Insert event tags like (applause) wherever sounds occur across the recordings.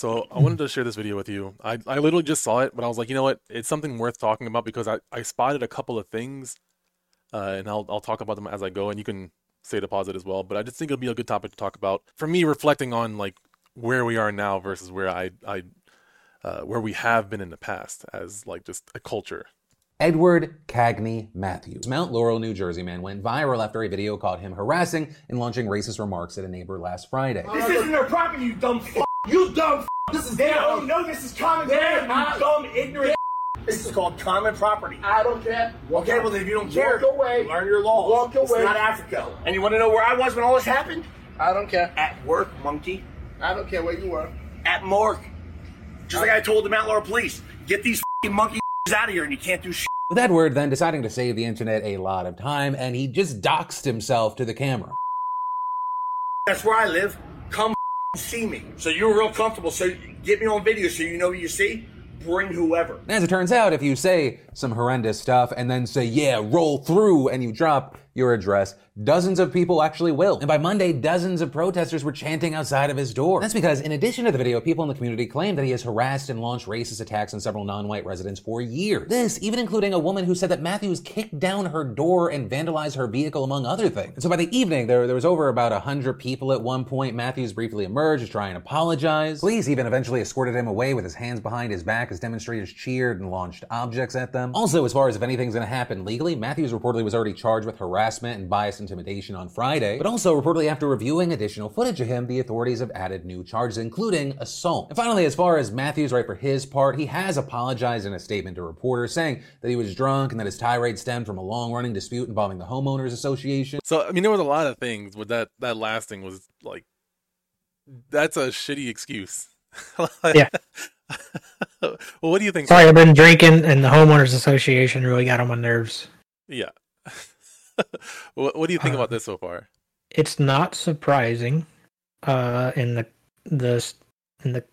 So I wanted to share this video with you. I, I literally just saw it, but I was like, you know what? It's something worth talking about because I, I spotted a couple of things, uh, and I'll I'll talk about them as I go, and you can say deposit as well. But I just think it'll be a good topic to talk about for me, reflecting on like where we are now versus where I I uh, where we have been in the past as like just a culture. Edward Cagney Matthews, Mount Laurel, New Jersey man, went viral after a video caught him harassing and launching racist remarks at a neighbor last Friday. This isn't their property, you dumb f. You dumb f. This is they don't know this is common ground. You dumb ignorant. This is called common property. I don't care. Okay, well then if you don't care, Walk away. learn your laws. Walk away. It's not Africa. And you want to know where I was when all this happened? I don't care. At work, monkey. I don't care where you were. At morgue. Just like I told the Mount Laurel police, get these f***ing monkey out of here, and you can't do shit. With Edward then deciding to save the internet a lot of time, and he just doxed himself to the camera. That's where I live. See me. So you're real comfortable. So get me on video so you know what you see. Bring whoever. As it turns out, if you say some horrendous stuff and then say, yeah, roll through, and you drop your address, dozens of people actually will. And by Monday, dozens of protesters were chanting outside of his door. That's because, in addition to the video, people in the community claim that he has harassed and launched racist attacks on several non-white residents for years. This, even including a woman who said that Matthews kicked down her door and vandalized her vehicle, among other things. And so by the evening, there, there was over about 100 people at one point. Matthews briefly emerged to try and apologize. Police even eventually escorted him away with his hands behind his back as demonstrators cheered and launched objects at them. Also, as far as if anything's gonna happen legally, Matthews reportedly was already charged with harassment and bias intimidation on Friday. But also, reportedly after reviewing additional footage of him, the authorities have added new charges, including assault. And finally, as far as Matthews, right, for his part, he has apologized in a statement to reporters, saying that he was drunk and that his tirade stemmed from a long-running dispute involving the homeowners association. So I mean, there was a lot of things, but that that last thing was like, that's a shitty excuse. (laughs) Yeah. well, what do you think? Sorry, I've been drinking, and the homeowners association really got on my nerves. Yeah. (laughs) what, what do you think Uh, about this so far? It's not surprising, uh, in the the in the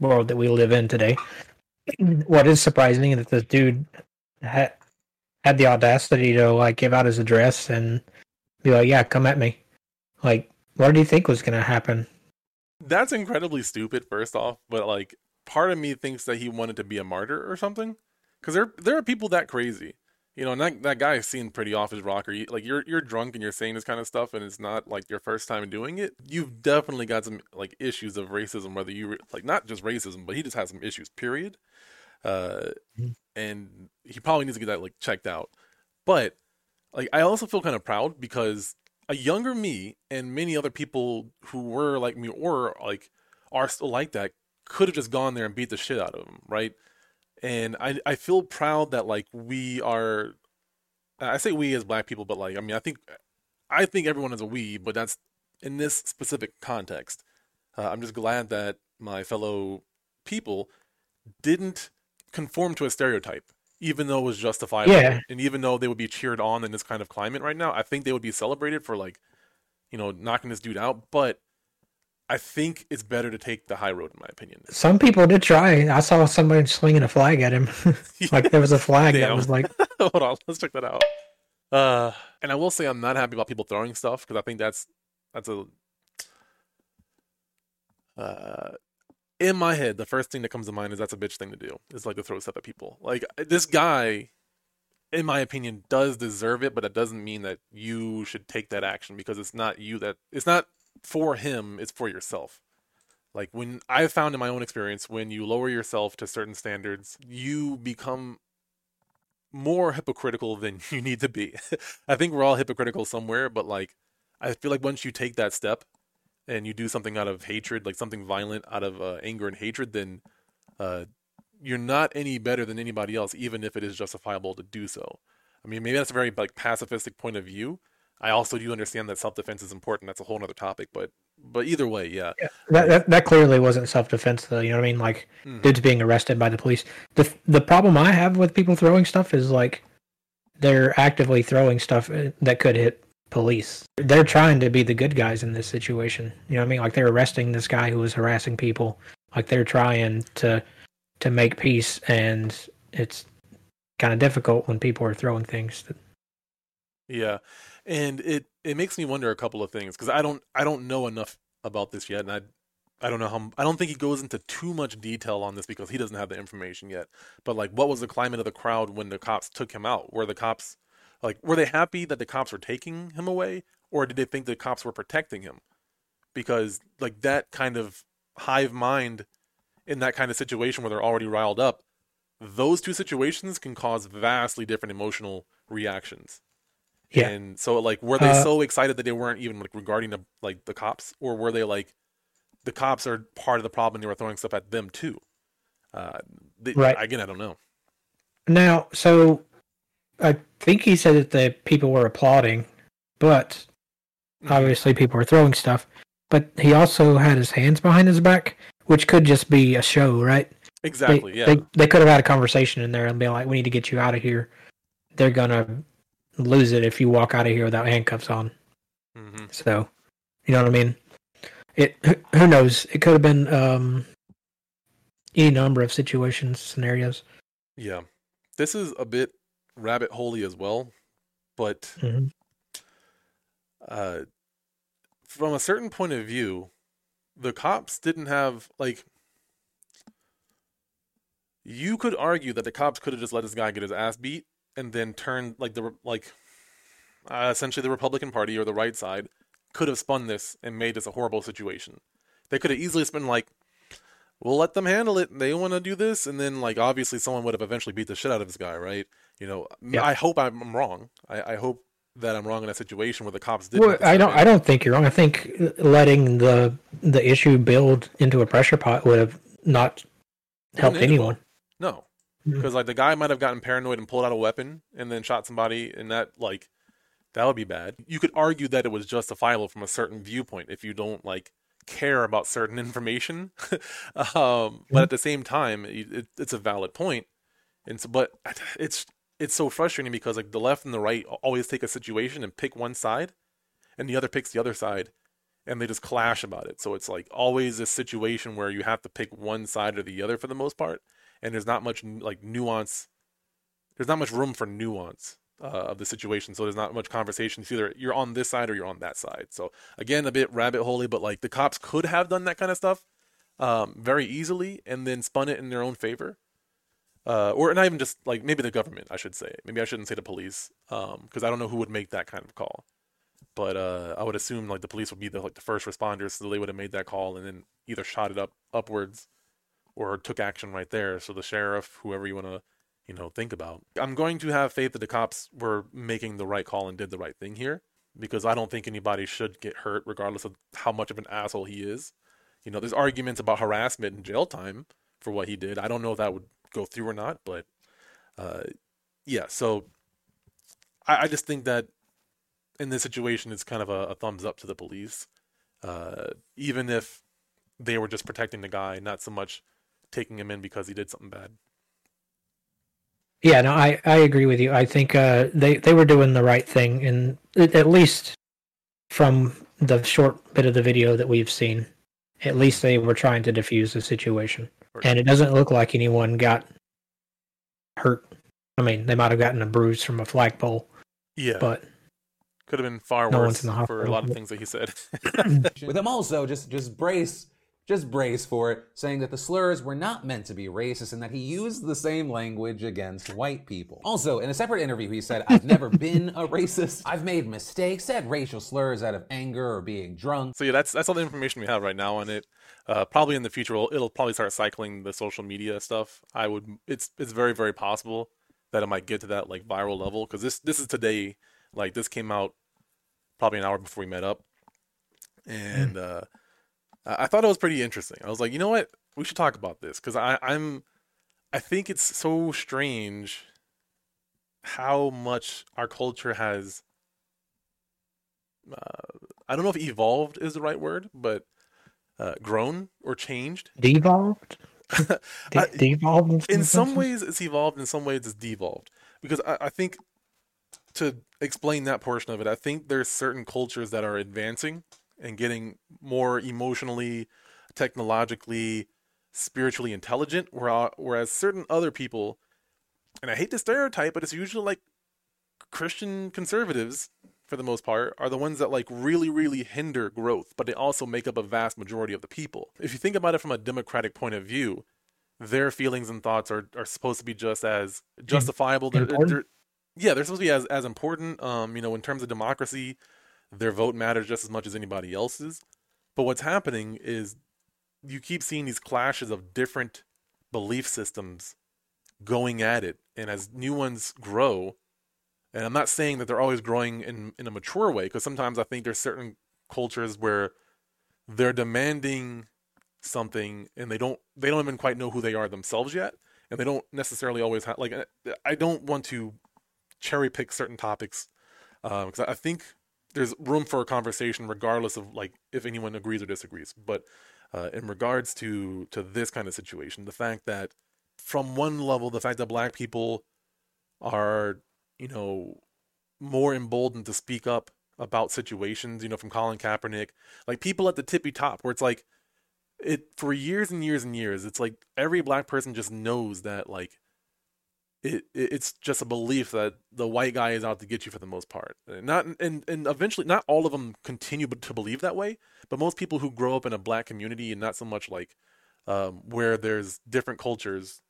world that we live in today. (clears throat) What is surprising is that the dude had had the audacity to like give out his address and be like, "Yeah, come at me." Like, what did he think was gonna happen? That's incredibly stupid. First off, but like, part of me thinks that he wanted to be a martyr or something. Because there there are people that crazy, you know. And that that guy seemed pretty off his rocker. You- Like you're you're drunk and you're saying this kind of stuff, and it's not like your first time doing it. You've definitely got some like issues of racism. Whether you re- like not just racism, but he just has some issues. Period. Uh, and he probably needs to get that like checked out. But like I also feel kind of proud because a younger me and many other people who were like me or like are still like that could have just gone there and beat the shit out of him, right? And I I feel proud that like we are I say we as black people, but like I mean I think I think everyone is a we, but that's in this specific context. Uh, I'm just glad that my fellow people didn't conform to a stereotype, even though it was justifiable, Yeah. and even though they would be cheered on in this kind of climate right now. I think they would be celebrated for like, you know, knocking this dude out. But I think it's better to take the high road, in my opinion. Some people did try. I saw somebody swinging a flag at him. (laughs) (laughs) like there was a flag that was like (laughs) Hold on, let's check that out. Uh, and I will say I'm not happy about people throwing stuff because I think that's that's a uh, in my head the first thing that comes to mind is that's a bitch thing to do. It's like to throw stuff at people. Like this guy, in my opinion, does deserve it, but that doesn't mean that you should take that action because it's not you that it's not for him. It's for yourself. Like when I've found in my own experience, when you lower yourself to certain standards, you become more hypocritical than (laughs) you need to be. (laughs) I think we're all hypocritical somewhere, but like I feel like once you take that step and you do something out of hatred, like something violent out of uh, anger and hatred, then uh, you're not any better than anybody else, even if it is justifiable to do so. I mean, maybe that's a very like pacifistic point of view. I also do understand that self defense is important. That's a whole other topic, but but either way, yeah. that, that that clearly wasn't self defense though. You know what I mean? Like Mhm. dudes being arrested by the police. The the problem I have with people throwing stuff is like they're actively throwing stuff uh, that could hit police. They're trying to be the good guys in this situation. You know what I mean? Like they're arresting this guy who was harassing people. Like they're trying to to make peace, and it's kind of difficult when people are throwing things. That, Yeah, and it it makes me wonder a couple of things because I don't I don't know enough about this yet, and I I don't know how I don't think he goes into too much detail on this because he doesn't have the information yet. But like what was the climate of the crowd when the cops took him out? Were the cops like were they happy that the cops were taking him away or did they think the cops were protecting him? Because like that kind of hive mind in that kind of situation where they're already riled up, those two situations can cause vastly different emotional reactions. Yeah. And so like were they Uh, so excited that they weren't even like regarding the, like the cops or were they like the cops are part of the problem and they were throwing stuff at them too? Uh they, Right. again, I don't know. Now, so I think he said that the people were applauding, but Mm-hmm. obviously people were throwing stuff. But he also had his hands behind his back, which could just be a show, right? They- Exactly, yeah. They, they could have had a conversation in there and been like, "We need to get you out of here." They're gonna lose it if you walk out of here without handcuffs on. hmm So, you know what I mean? It who- knows? It could have been um, any number of situations, scenarios. Yeah. This is a bit rabbit holy as well, but Mhm. uh, from a certain point of view, the cops didn't have like. You could argue that the cops could have just let this guy get his ass beat and then turned like the like, uh, essentially the Republican Party or the right side could have spun this and made this a horrible situation. They could have easily spun like, we'll let them handle it. They want to do this, and then like obviously someone would have eventually beat the shit out of this guy, right? You know, Yeah. I hope I'm wrong. I, I hope that I'm wrong in a situation where the cops did. Well, I don't. I don't think you're wrong. I think letting the the issue build into a pressure pot would have not helped Wouldn't end it anyone. No. Because like the guy might have gotten paranoid and pulled out a weapon and then shot somebody, and that like that would be bad. You could argue that it was justifiable from a certain viewpoint if you don't like care about certain (laughs) information, (laughs) um, but at the same time, it, it, it's a valid point. And so, but it's it's so frustrating because like the left and the right always take a situation and pick one side, and the other picks the other side, and they just clash about it. So it's like always a situation where you have to pick one side or the other for the most part, and there's not much like nuance. There's not much room for nuance uh, of the situation, so there's not much conversation. It's either you're on this side or you're on that side. So again, a bit rabbit holey, but like the cops could have done that kind of stuff um, very easily and then spun it in their own favor. Uh, or not even just like maybe the government, I should say. Maybe I shouldn't say the police, because I don't know who would make that kind of call. But uh, I would assume like the police would be the like the first responders, so they would have made that call and then either shot it up upwards or took action right there. So the sheriff, whoever you want to, you know, think about. I'm going to have faith that the cops were making the right call and did the right thing here, because I don't think anybody should get hurt, regardless of how much of an asshole he is. You know, there's arguments about harassment and jail time for what he did. I don't know if that would go through or not, but uh, yeah. So I, I just think that in this situation, it's kind of a, a thumbs up to the police, uh, even if they were just protecting the guy, not so much taking him in because he did something bad. Yeah, no, I, I agree with you. I think uh, they they were doing the right thing, and at at least from the short bit of the video that we've seen, at least they were trying to defuse the situation. And it doesn't look like anyone got hurt. I mean, they might have gotten a bruise from a flagpole, Yeah, but could have been far no worse one's in the for a lot of things that he said. (laughs) With him also just just brace just brace for it, saying that the slurs were not meant to be racist and that he used the same language against white people. Also, in a separate interview, he said, I've never (laughs) been a racist. I've made mistakes, said racial slurs out of anger or being drunk. So yeah, that's that's all the information we have right now on it. Uh, probably in the future, it'll, it'll probably start cycling the social media stuff. I would, it's it's very very possible that it might get to that like viral level because this this is today. Like this came out probably an hour before we met up, and uh, I I thought it was pretty interesting. I was like, you know what, we should talk about this because I I'm I think it's so strange how much our culture has uh, I don't know if evolved is the right word, but uh, grown or changed. devolved. (laughs) De- devolved in some ways, it's evolved. In some ways, it's devolved. Because I, I think to explain that portion of it, I think there's certain cultures that are advancing and getting more emotionally, technologically, spiritually intelligent, whereas, whereas certain other people, and I hate to stereotype, but it's usually like Christian conservatives for the most part are the ones that like really really hinder growth, but they also make up a vast majority of the people. If you think about it from a democratic point of view, their feelings and thoughts are, are supposed to be just as justifiable. They're, they're, they're, yeah, they're supposed to be as, as important. Um, you know, in terms of democracy, their vote matters just as much as anybody else's. But what's happening is you keep seeing these clashes of different belief systems going at it. And as new ones grow, and I'm not saying that they're always growing in, in a mature way, because sometimes I think there's certain cultures where they're demanding something and they don't they don't even quite know who they are themselves yet and they don't necessarily always have like i don't want to cherry pick certain topics because uh, i think there's room for a conversation regardless of like if anyone agrees or disagrees. But uh, in regards to to this kind of situation the fact that from one level the fact that black people are you know more emboldened to speak up about situations you know from colin kaepernick like people at the tippy top where it's like it for years and years and years it's like every black person just knows that like it, it's just a belief that the white guy is out to get you for the most part. Not and and eventually not all of them continue to believe that way, but most people who grow up in a black community and not so much like um, where there's different cultures,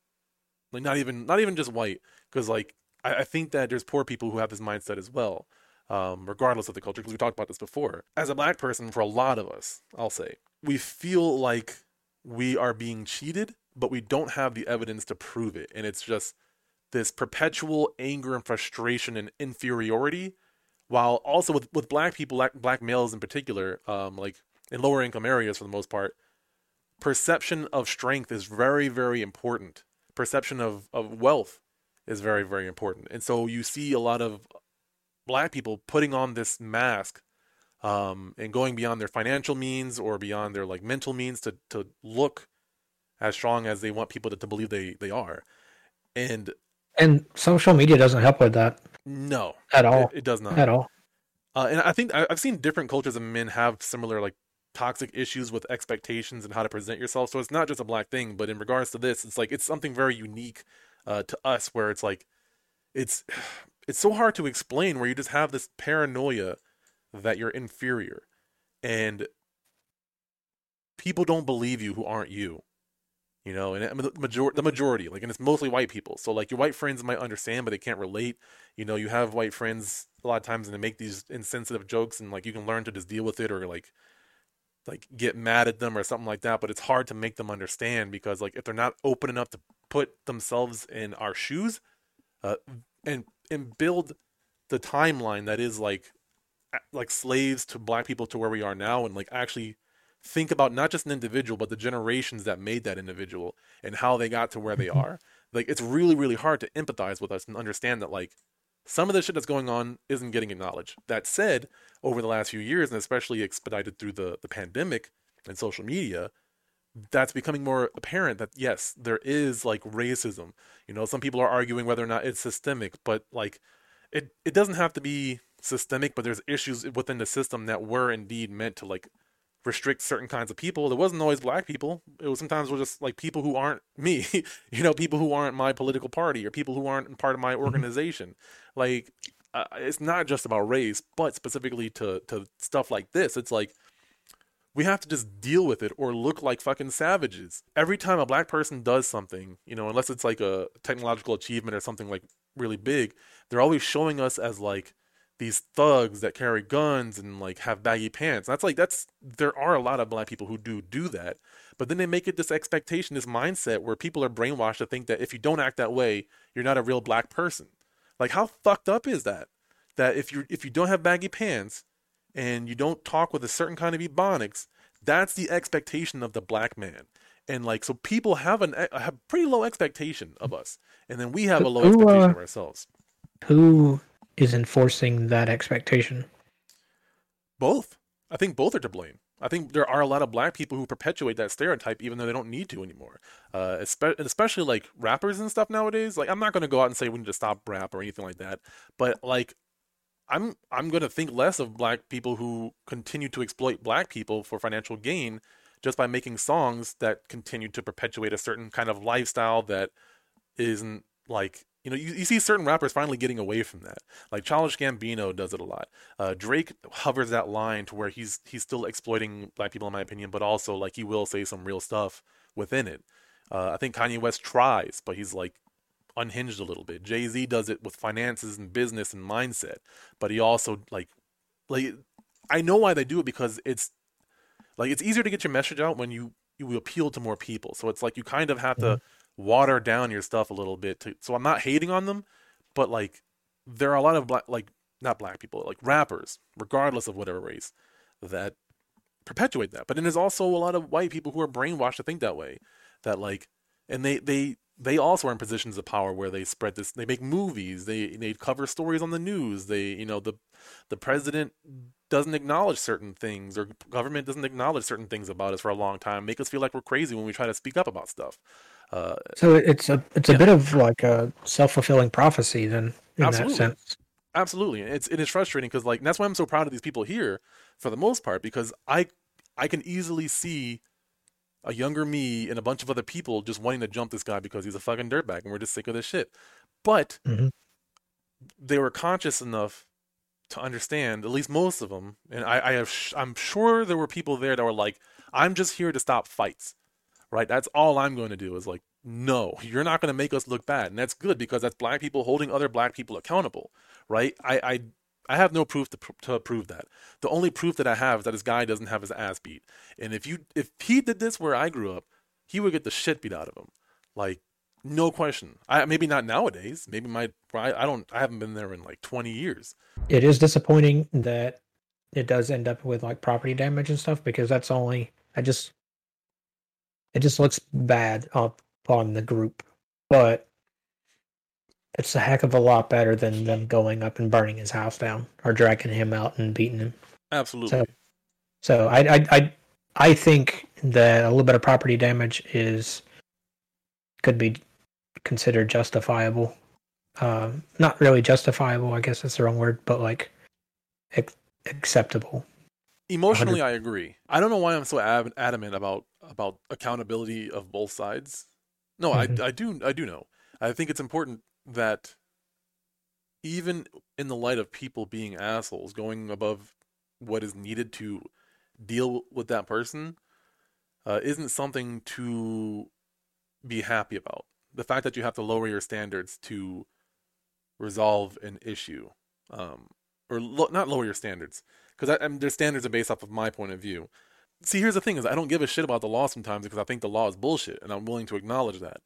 like not even not even just white, because like I, I, think that there's poor people who have this mindset as well, um, regardless of the culture. Because we talked about this before. As a black person, for a lot of us, I'll say we feel like we are being cheated, but we don't have the evidence to prove it. And it's just this perpetual anger and frustration and inferiority, while also with, with black people, black, black males in particular, um, like in lower income areas for the most part, perception of strength is very, very important. Perception of, of wealth is very, very important. And so you see a lot of black people putting on this mask um, and going beyond their financial means or beyond their like mental means to to look as strong as they want people to, to believe they they are and and social media doesn't help with that no. at all. It, it does not. At all. Uh, and i think i've seen different cultures of men have similar like toxic issues with expectations and how to present yourself. So it's not just a black thing but in regards to this it's like it's something very unique uh, to us where it's like it's (sighs) it's so hard to explain where you just have this paranoia that you're inferior. And people don't believe you who aren't you you know and the, major- the majority like and it's mostly white people. So like your white friends might understand but they can't relate. You know you have white friends a lot of times and they make these insensitive jokes and like you can learn to just deal with it or like like get mad at them or something like that but it's hard to make them understand because like if they're not open enough to put themselves in our shoes uh, and and build the timeline that is like like slaves to black people to where we are now and like actually think about not just an individual but the generations that made that individual and how they got to where they mm-hmm. are. Like it's really really hard to empathize with us and understand that like some of the shit that's going on isn't getting acknowledged. That said over the last few years and especially expedited through the the pandemic and social media that's becoming more apparent that yes there is like racism. You know some people are arguing whether or not it's systemic but like it it doesn't have to be systemic, but there's issues within the system that were indeed meant to like restrict certain kinds of people. It wasn't always black people. It was sometimes just like people who aren't me, (laughs) you know, people who aren't my political party or people who aren't part of my mm-hmm. organization. Like uh, it's not just about race, but specifically to to stuff like this. It's like we have to just deal with it or look like fucking savages. Every time a black person does something, you know, unless it's like a technological achievement or something like really big, they're always showing us as like these thugs that carry guns and like have baggy pants. That's like that's there are a lot of black people who do do that. But then they make it this expectation, this mindset where people are brainwashed to think that if you don't act that way, you're not a real black person. Like how fucked up is that? That if you if you don't have baggy pants and you don't talk with a certain kind of ebonics, that's the expectation of the black man. And like so people have an have pretty low expectation of us. And then we have a low who, expectation uh, of ourselves. Who is enforcing that expectation? Both. I think both are to blame. I think there are a lot of black people who perpetuate that stereotype even though they don't need to anymore. Uh, especially like rappers and stuff nowadays. Like I'm not gonna go out and say we need to stop rap or anything like that, but like I'm I'm gonna think less of black people who continue to exploit black people for financial gain just by making songs that continue to perpetuate a certain kind of lifestyle that isn't like You know, you, you see certain rappers finally getting away from that. Like Childish Gambino does it a lot. Uh, Drake hovers that line to where he's he's still exploiting black people, in my opinion, but also like he will say some real stuff within it. Uh, I think Kanye West tries, but he's like unhinged a little bit. Jay Z does it with finances and business and mindset, but he also like like I know why they do it because it's like it's easier to get your message out when you you appeal to more people. So it's like you kind of have to water down your stuff a little bit. To, so I'm not hating on them, but like there are a lot of black like not black people like rappers, regardless of whatever race, that perpetuate that. But then there's also a lot of white people who are brainwashed to think that way. That like and they they they also are in positions of power where they spread this they make movies they they cover stories on the news they you know the the president doesn't acknowledge certain things or government doesn't acknowledge certain things about us for a long time make us feel like we're crazy when we try to speak up about stuff uh, So it's a it's a bit of like a self fulfilling prophecy then in Absolutely. that sense. absolutely it's it is frustrating because like that's why i'm so proud of these people here for the most part because i i can easily see a younger me and a bunch of other people just wanting to jump this guy because he's a fucking dirtbag and we're just sick of this shit but Mhm. they were conscious enough to understand at least most of them and i i have sh- i'm sure there were people there that were like i'm just here to stop fights right that's all i'm going to do is like no you're not going to make us look bad and that's good because that's black people holding other black people accountable right i i I have no proof to, pr- to prove that. The only proof that I have is that this guy doesn't have his ass beat. And if you if he did this where I grew up, he would get the shit beat out of him. Like no question. I maybe not nowadays. Maybe my I, I don't I haven't been there in like 20 years. It is disappointing that it does end up with like property damage and stuff because that's only I just it just looks bad up on the group. But it's a heck of a lot better than them going up and burning his house down or dragging him out and beating him. Absolutely. So, so I, I, I, I think that a little bit of property damage is could be considered justifiable. Um, not really justifiable, I guess that's the wrong word, but like ac- acceptable. Emotionally, I agree. I don't know why I'm so ab- adamant about about accountability of both sides. No, Mhm. I I do I do know. I think it's important that even in the light of people being assholes, going above what is needed to deal with that person, uh, isn't something to be happy about. The fact that you have to lower your standards to resolve an issue, um, or lo- not lower your standards, because their standards are based off of my point of view. See, here's the thing: is I don't give a shit about the law sometimes because I think the law is bullshit, and I'm willing to acknowledge that.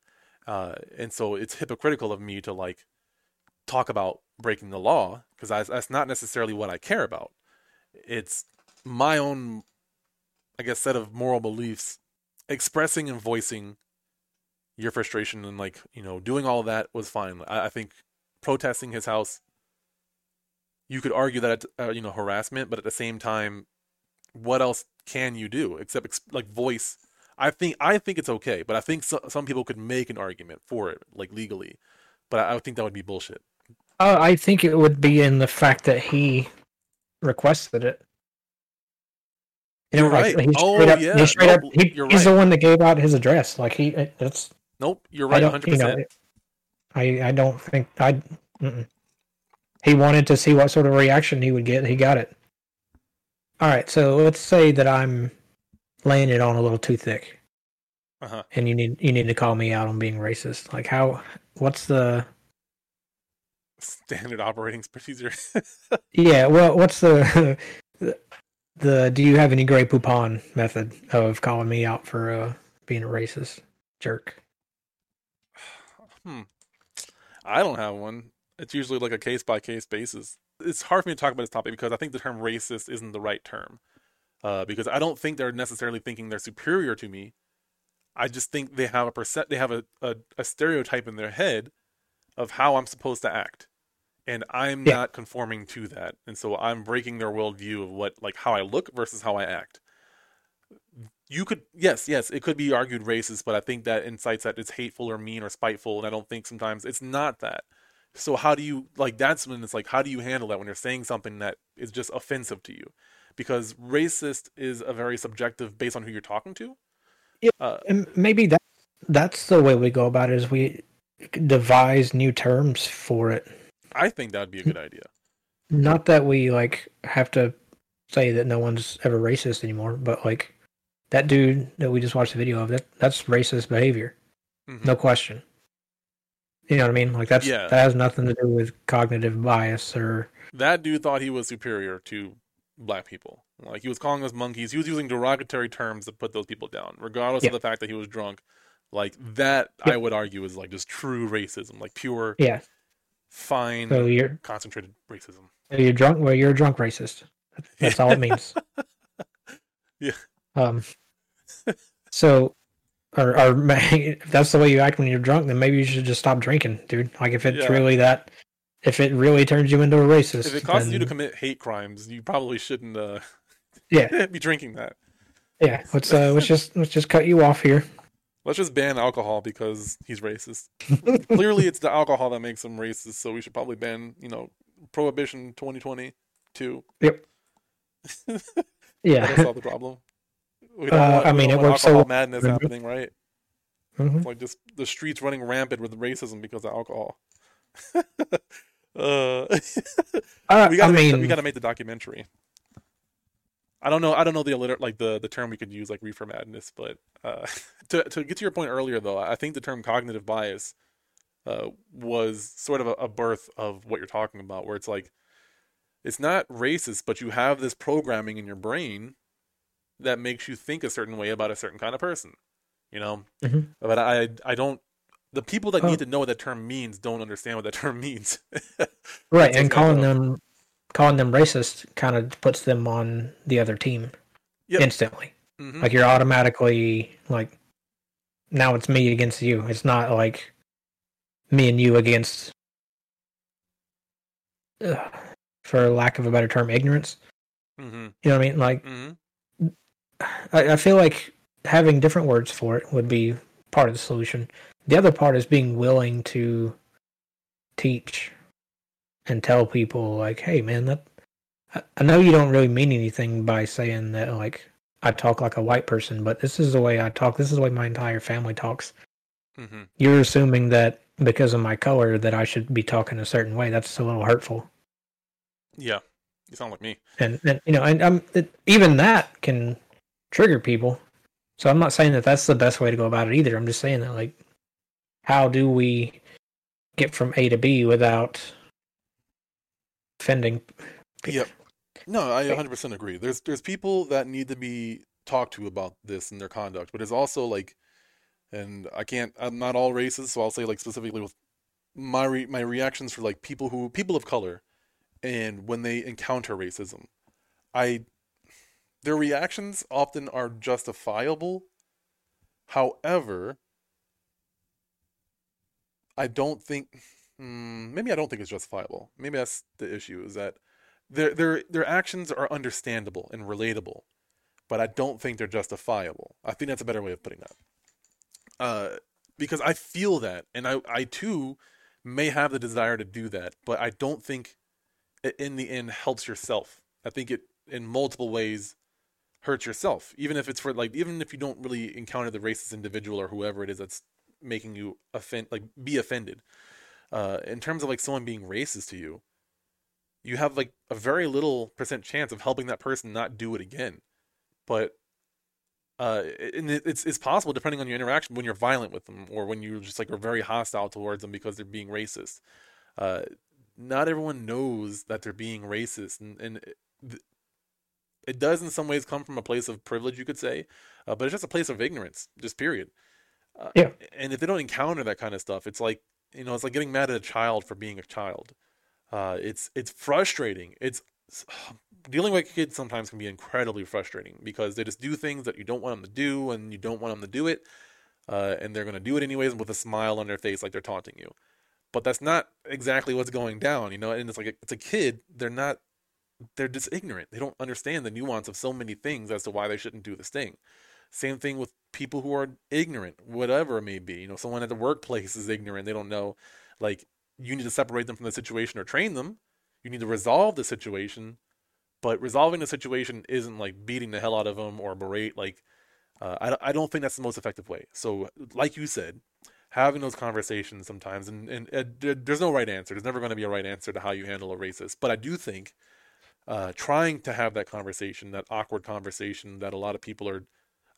Uh, and so it's hypocritical of me to like talk about breaking the law because that's not necessarily what I care about. It's my own, I guess, set of moral beliefs, expressing and voicing your frustration and like you know doing all that was fine. I, I think protesting his house, you could argue that it's uh, you know harassment, but at the same time, what else can you do except ex- like voice? I think I think it's okay, but I think so, some people could make an argument for it like legally, but I, I think that would be bullshit. Uh, I think it would be in the fact that he requested it. You know, You're like, right. he Oh, up, yeah. he straight Nope, up, he, you're he's right. the one that gave out his address. Like he, that's Nope, you're right, don't, hundred you know, I I don't think I. Mm-mm. He wanted to see what sort of reaction he would get. He got it. All right, so let's say that I'm laying it on a little too thick, Uh huh. and you need you need to call me out on being racist. Like how? What's the? Standard operating procedure. (laughs) Yeah, well, what's the the, (laughs) the do you have any Grey Poupon method of calling me out for uh, being a racist jerk? hmm. I don't have one. It's usually like a case by case basis. It's hard for me to talk about this topic because I think the term racist isn't the right term. Uh, because I don't think they're necessarily thinking they're superior to me. I just think they have a percent. They have a, a, a stereotype in their head of how I'm supposed to act, and I'm Yeah. not conforming to that. And so I'm breaking their worldview of what like how I look versus how I act. You could yes yes it could be argued racist, but I think that incites that it's hateful or mean or spiteful, and I don't think sometimes it's not that. So how do you like that's when it's like how do you handle that when you're saying something that is just offensive to you? Because racist is a very subjective based on who you're talking to. Yeah. Uh, And maybe that that's the way we go about it. Is we devise new terms for it. I think that'd be a good idea. Not that we like have to say that no one's ever racist anymore, but like that dude that we just watched the video of that that's racist behavior. Mhm. No question. You know what I mean? Like that's Yeah. that has nothing to do with cognitive bias or That dude thought he was superior to black people. Like he was calling us monkeys. He was using derogatory terms to put those people down, regardless Yeah. of the fact that he was drunk. Like that, I would argue is like just true racism, like pure, yeah. fine, So you're concentrated racism. so you're drunk. Well, you're a drunk racist. That's all it means. (laughs) Yeah. Um. So, or or (laughs) if that's the way you act when you're drunk, then maybe you should just stop drinking, dude. Like if it's Yeah. really that, if it really turns you into a racist, If it causes you to commit hate crimes, you probably shouldn't uh, yeah, (laughs) be drinking that. yeah. Let's uh, let's just let's just cut you off here. Let's just ban alcohol because he's racist. (laughs) Clearly, it's the alcohol that makes him racist, so we should probably ban, you know, prohibition 2022. Yep. yeah, that's solve the problem. We don't Uh, want, I mean, it works so well. madness Remember? happening, right? Mhm. It's like just the streets running rampant with racism because of alcohol. (laughs) uh, (laughs) Uh, we gotta I make the- mean, we gotta make the documentary. I don't know. I don't know the alliter- like the the term we could use like reefer madness, but uh, (laughs) to to get to your point earlier though, I think the term cognitive bias uh, was sort of a, a birth of what you're talking about, where it's like it's not racist, but you have this programming in your brain that makes you think a certain way about a certain kind of person. You know, Mhm. but I I don't. The people that Oh. need to know what that term means don't understand what that term means. (laughs) right, and calling them calling them racist kind of puts them on the other team Yep. instantly. Mhm. Like you're automatically like now it's me against you. It's not like me and you against ugh, for lack of a better term ignorance. Mhm. You know what I mean? Like Mhm. I, I feel like having different words for it would be part of the solution. The other part is being willing to teach and tell people like, hey man, that I, know you don't really mean anything by saying that like I talk like a white person, but this is the way I talk. This is the way my entire family talks. Mhm. You're assuming that because of my color that I should be talking a certain way. That's a little hurtful. Yeah, you sound like me. and, and you know and um, it, even that can trigger people so i'm not saying that that's the best way to go about it either i'm just saying that like how do we get from a to b without offending Yep. No, I 100% agree. There's there's people that need to be talked to about this and their conduct, but it's also like, and I can't. I'm not all racist, so I'll say like specifically with my re, my reactions for like people who people of color, and when they encounter racism, I their reactions often are justifiable. However, I don't think. Hmm, maybe I don't think it's justifiable. Maybe that's the issue. Is that their their their actions are understandable and relatable, but I don't think they're justifiable. I think that's a better way of putting that. Uh, because I feel that, and I I too may have the desire to do that, but I don't think it in the end helps yourself. I think it in multiple ways hurts yourself, even if it's for like even if you don't really encounter the racist individual or whoever it is that's making you offend like be offended. Uh, in terms of like someone being racist to you, you have like a very little percent chance of helping that person not do it again. But uh, and it- it's it's possible depending on your interaction when you're violent with them or when you just like are very hostile towards them because they're being racist. Uh, not everyone knows that they're being racist, and and it, does in some ways come from a place of privilege, you could say, uh, but it's just a place of ignorance, just period. Uh, Yeah. And if they don't encounter that kind of stuff, it's like you know, it's like getting mad at a child for being a child. Uh, it's it's frustrating. It's (sighs) dealing with kids sometimes can be incredibly frustrating because they just do things that you don't want them to do, and you don't want them to do it, uh, and they're going to do it anyways with a smile on their face, like they're taunting you. But that's not exactly what's going down, you know. And it's like it's a kid. They're not. They're just ignorant. They don't understand the nuance of so many things as to why they shouldn't do this thing. Same thing with people who are ignorant, whatever it may be. You know, someone at the workplace is ignorant. They don't know. Like, you need to separate them from the situation or train them. You need to resolve the situation. But resolving the situation isn't like beating the hell out of them or berate. Like, uh, I, I don't think that's the most effective way. So, like you said, having those conversations sometimes, and and, and there's no right answer. There's never going to be a right answer to how you handle a racist. But I do think uh, trying to have that conversation, that awkward conversation that a lot of people are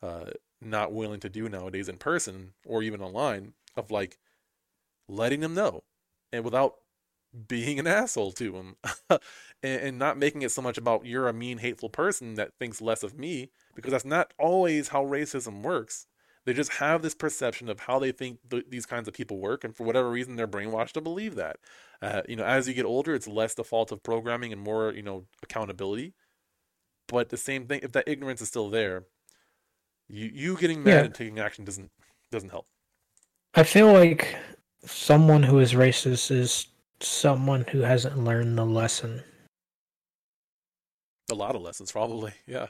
uh, not willing to do nowadays in person or even online, of like letting them know, and without being an (laughs) asshole to them, (laughs) and, and not making it so much about you're a mean, hateful person that thinks less of me, because that's not always how racism works. They just have this perception of how they think th- these kinds of people work, and for whatever reason, they're brainwashed to believe that. Uh, you know, as you get older, it's less the fault of programming and more, you know, accountability. But the same thing, if that ignorance is still there, you you getting mad Yeah. and taking action doesn't doesn't help. I feel like someone who is racist is someone who hasn't learned the lesson. A lot of lessons, probably. (laughs) Yeah.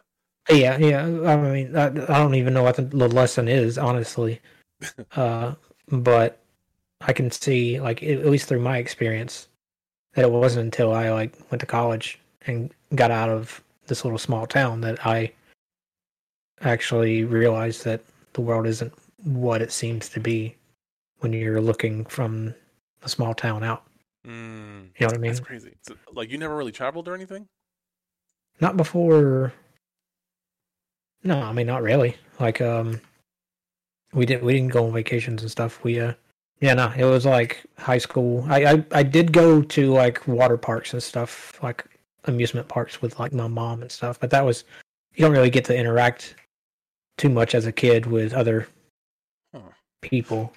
Yeah, yeah. I mean, I, I don't even know what the, the lesson is, honestly. (laughs) uh, but I can see, like, at least through my experience, that it wasn't until I like went to college and got out of this little small town that I actually realized that the world isn't what it seems to be when you're looking from a small town out. Mm, You know what I mean? that's crazy. So, like, you never really traveled or anything? Not before. No, I mean not really. Like um, we didn't we didn't go on vacations and stuff. We uh, yeah, no, it was like high school. I I, I did go to like water parks and stuff, like amusement parks with like my mom and stuff. But that was you don't really get to interact too much as a kid with other Huh. people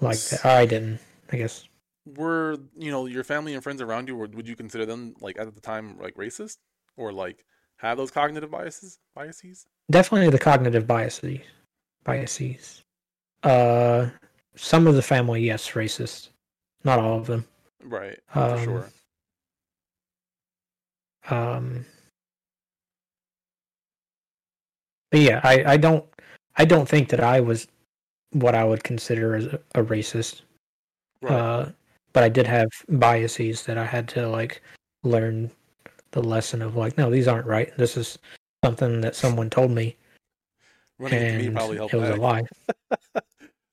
like that. I didn't. I guess. Were you know your family and friends around you? Or would you consider them like at the time like racist or like have those cognitive biases? Biases? definitely the cognitive biases biases uh some of the family yes racist not all of them Right. Um, for sure. um but yeah i i don't i don't think that i was what i would consider as a, a racist Right. uh but i did have biases that i had to like learn the lesson of like no these aren't right this is something that someone told me Running into me and probably it helped. was a lie (laughs)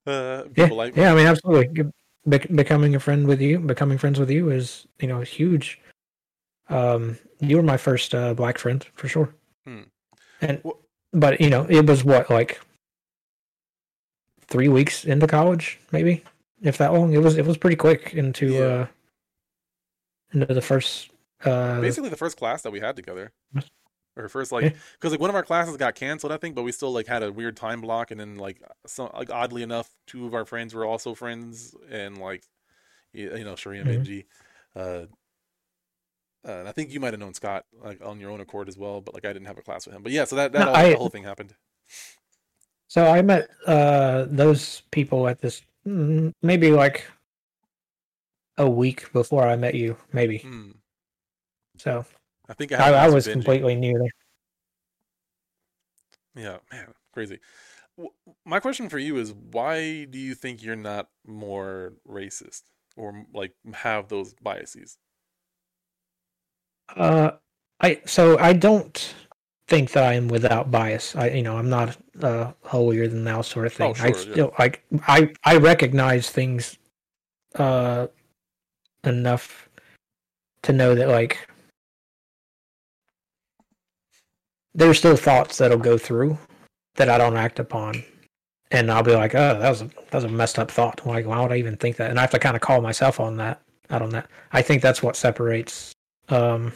Uh, yeah, like yeah. I mean, absolutely. Be- becoming a friend with you, becoming friends with you is, you know, huge. Um, you were my first uh, black friend for sure. Hmm. And Wh- but you know, it was what like three weeks into college, maybe if that long. It was it was pretty quick into Yeah. uh into the first uh basically the first class that we had together or first like because like one of our classes got canceled i think but we still like had a weird time block and then like so like oddly enough two of our friends were also friends and like you know Sheree and Mhm. benji uh uh, and I think you might have known Scott like on your own accord as well, but like I didn't have a class with him. But yeah, so that that No, all, I- the whole thing happened. so I met uh those people at this mm, maybe like a week before I met you, maybe. Hmm. So I think I, I, I was completely new there. Yeah, man, crazy. W- My question for you is why do you think you're not more racist or like have those biases? Uh, I so I don't think that I am without bias. I you know I'm not uh holier than thou sort of thing. Oh, I sure, yeah. still like I I recognize things uh enough to know that like there's still thoughts that'll go through that I don't act upon. And I'll be like, oh, that was a that was a messed up thought. Like, why would I even think that? And I have to kind of call myself on that, out on that. I think that's what separates um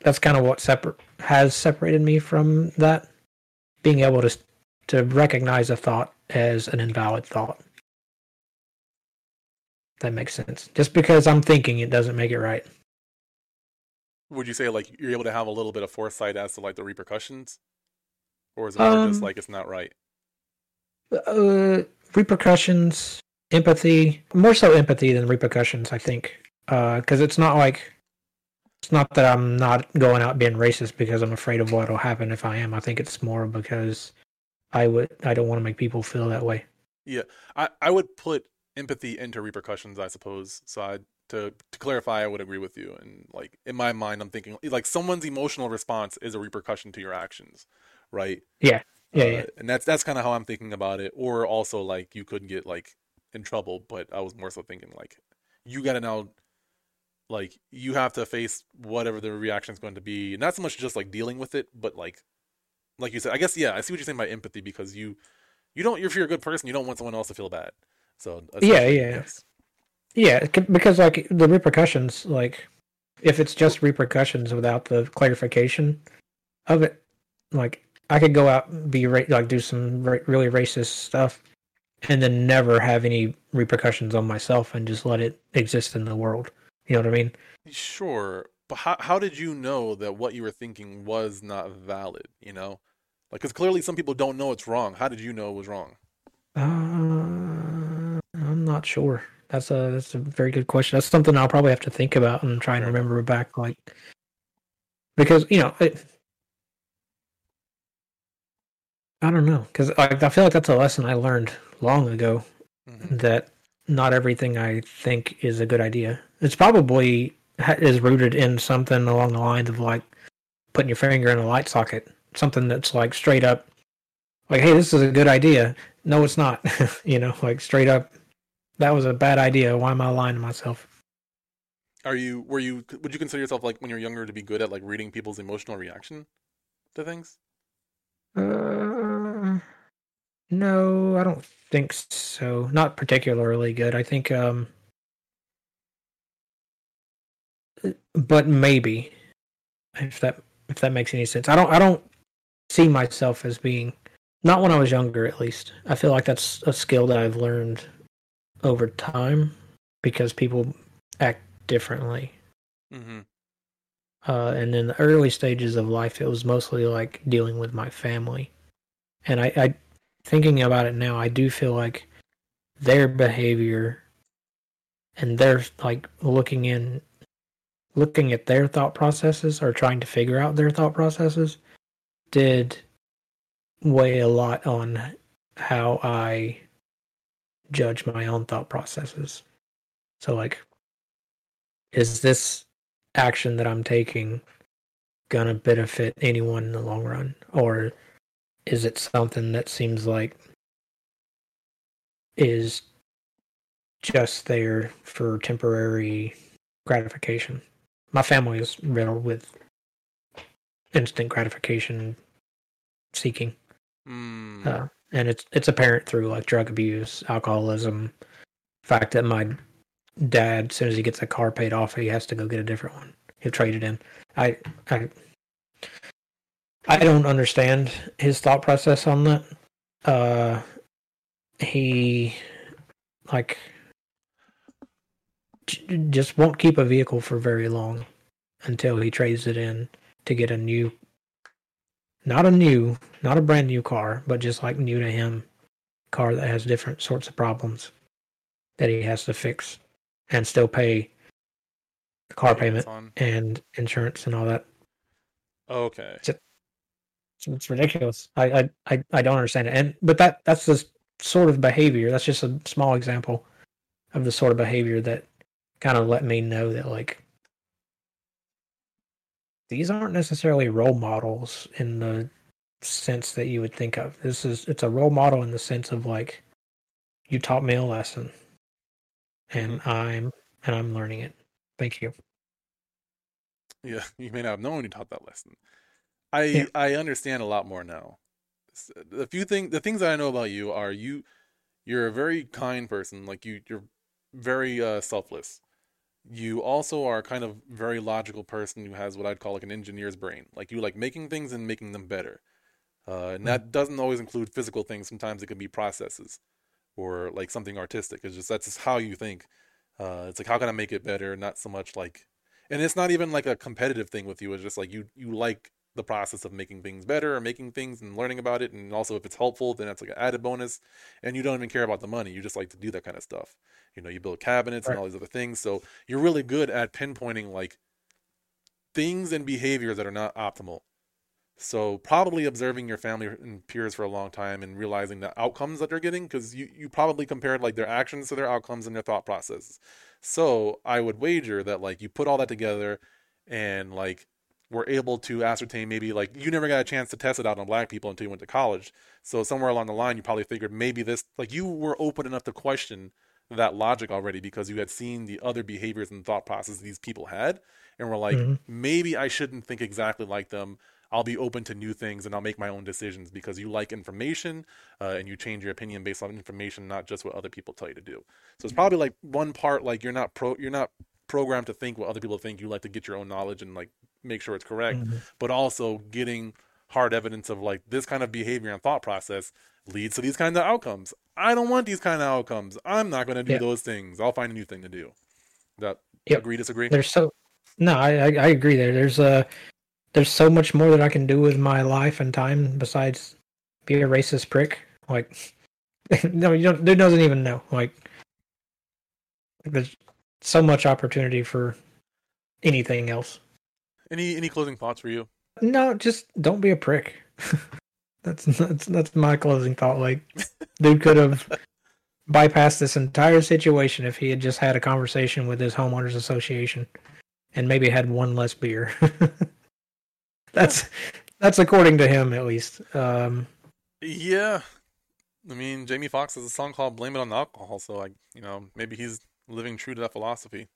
that's kind of what separate has separated me from that being able to to recognize a thought as an invalid thought that makes sense just because i'm thinking it doesn't make it right Would you say like you're able to have a little bit of foresight as to like the repercussions, or is it more just Um, like it's not right? uh repercussions empathy more so empathy than repercussions i think. Because it's not like it's not that i'm not going out being racist because i'm afraid of what'll happen if i am. I think it's more because i would i don't want to make people feel that way. Yeah, I I would put empathy into repercussions, I suppose. So I to to clarify, I would agree with you. And like in my mind, I'm thinking like someone's emotional response is a repercussion to your actions, right? Yeah. Yeah, Uh, yeah. And that's that's kind of how I'm thinking about it. Or also like you could get like in trouble, but I was more so thinking like you got to now like you have to face whatever the reaction is going to be. Not so much just like dealing with it, but like like you said, I guess yeah, I see what you're saying by empathy because you you don't if you're a good person, you don't want someone else to feel bad. So Yeah, yeah. yes. Yeah, because like the repercussions, like if it's just repercussions without the clarification of it, like I could go out and be ra- like do some ra- really racist stuff, and then never have any repercussions on myself and just let it exist in the world. You know what I mean? Sure, but how how did you know that what you were thinking was not valid? You know, like because clearly some people don't know it's wrong. How did you know it was wrong? Uh, I'm not sure. That's a that's a very good question. That's something I'll probably have to think about and try and remember back, like because you know it, I don't know because like I feel like that's a lesson I learned long ago Mhm. that not everything I think is a good idea. It's probably is rooted in something along the lines of like putting your finger in a light socket, something that's like straight up, like, hey, this is a good idea. No, it's not. (laughs) you know, like straight up, that was a bad idea. Why am I lying to myself? Are you were you would you consider yourself like when you're younger to be good at like reading people's emotional reaction to things? Uh, no, I don't think so. Not particularly good. I think, um, but maybe if that if that makes any sense. I don't I don't see myself as being not when I was younger at least. I feel like that's a skill that I've learned over time because people act differently. Mm-hmm. Uh, and in the early stages of life, it was mostly like dealing with my family. And I, I, thinking about it now, I do feel like their behavior and their like looking in, looking at their thought processes or trying to figure out their thought processes did weigh a lot on how I judge my own thought processes. So, like, is this action that I'm taking gonna benefit anyone in the long run? Or is it something that seems like is just there for temporary gratification? My family is riddled with instant gratification seeking. Mm. Uh, and it's it's apparent through like drug abuse, alcoholism, fact that my dad, as soon as he gets a car paid off, he has to go get a different one. He'll trade it in. I I I don't understand his thought process on that. Uh, he like j- just won't keep a vehicle for very long until he trades it in to get a new not a new not a brand new car but just like new to him car that has different sorts of problems that he has to fix and still pay the car payment on. and insurance and all that Okay. it's, it's ridiculous I, I i i don't understand it and but that that's the sort of behavior that's just a small example of the sort of behavior that kind of let me know that like these aren't necessarily role models in the sense that you would think of this is it's a role model in the sense of like you taught me a lesson and i'm and i'm learning it thank you Yeah, (laughs) you may not have known you taught that lesson. I Yeah. I understand a lot more now. The few thing the things that I know about you are you you're a very kind person. Like you you're very uh, selfless. You also are kind of very logical person who has what I'd call like an engineer's brain. Like you like making things and making them better. Uh, and that doesn't always include physical things. Sometimes it could be processes or like something artistic. It's just that's just how you think. Uh, it's like how can I make it better? Not so much like and it's not even like a competitive thing with you it's just like you you like the process of making things better or making things and learning about it and also if it's helpful then that's like an added bonus and you don't even care about the money you just like to do that kind of stuff you know you build cabinets and all these other things. So you're really good at pinpointing like things and behaviors that are not optimal. So probably observing your family and peers for a long time and realizing the outcomes that they're getting because you, you probably compared like their actions to their outcomes and their thought processes. So I would wager that like you put all that together and like were able to ascertain maybe like you never got a chance to test it out on black people until you went to college. So somewhere along the line, you probably figured maybe this like you were open enough to question that logic already because you had seen the other behaviors and thought processes these people had, and were like, Mhm. maybe I shouldn't think exactly like them. I'll be open to new things and I'll make my own decisions because you like information uh, and you change your opinion based on information, not just what other people tell you to do. So it's probably like one part like you're not pro you're not programmed to think what other people think. You like to get your own knowledge and like make sure it's correct, Mhm. but also getting hard evidence of like this kind of behavior and thought process leads to these kinds of outcomes. I don't want these kind of outcomes. I'm not going to do Yeah. those things. I'll find a new thing to do. That Yep. agree disagree? There's so no, I, I I agree there. There's uh there's so much more that I can do with my life and time besides be a racist prick. Like (laughs) no, you don't. Dude doesn't even know. Like there's so much opportunity for anything else. Any any closing thoughts for you? No, just don't be a prick. (laughs) that's (laughs) that's that's my closing thought. Like, dude could have bypassed this entire situation if he had just had a conversation with his homeowners association, and maybe had one less beer. (laughs) that's that's according to him, at least. Um, Yeah. I mean, Jamie Foxx has a song called "Blame It on the Alcohol," so like, you know, maybe he's living true to that philosophy.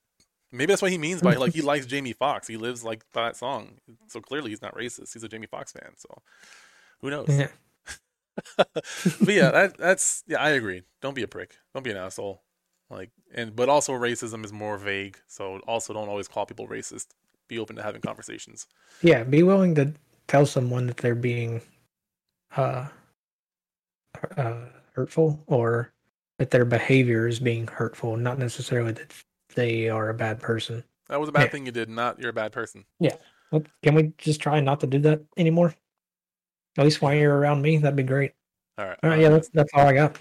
Maybe that's what he means by like he (laughs) likes Jamie Foxx. He lives like that song. So clearly he's not racist. He's a Jamie Foxx fan. So who knows? yeah. (laughs) but yeah, that that's yeah, I agree. Don't be a prick. Don't be an asshole. Like and but also racism is more vague. So also don't always call people racist. Be open to having conversations. yeah, be willing to tell someone that they're being uh, uh, hurtful or that their behavior is being hurtful, not necessarily that they are a bad person. That was a bad Yeah. thing you did, not you're a bad person. Yeah. Well, Can we just try not to do that anymore? At least while you're around me, that'd be great. All right. All right, yeah, that's that's all I got.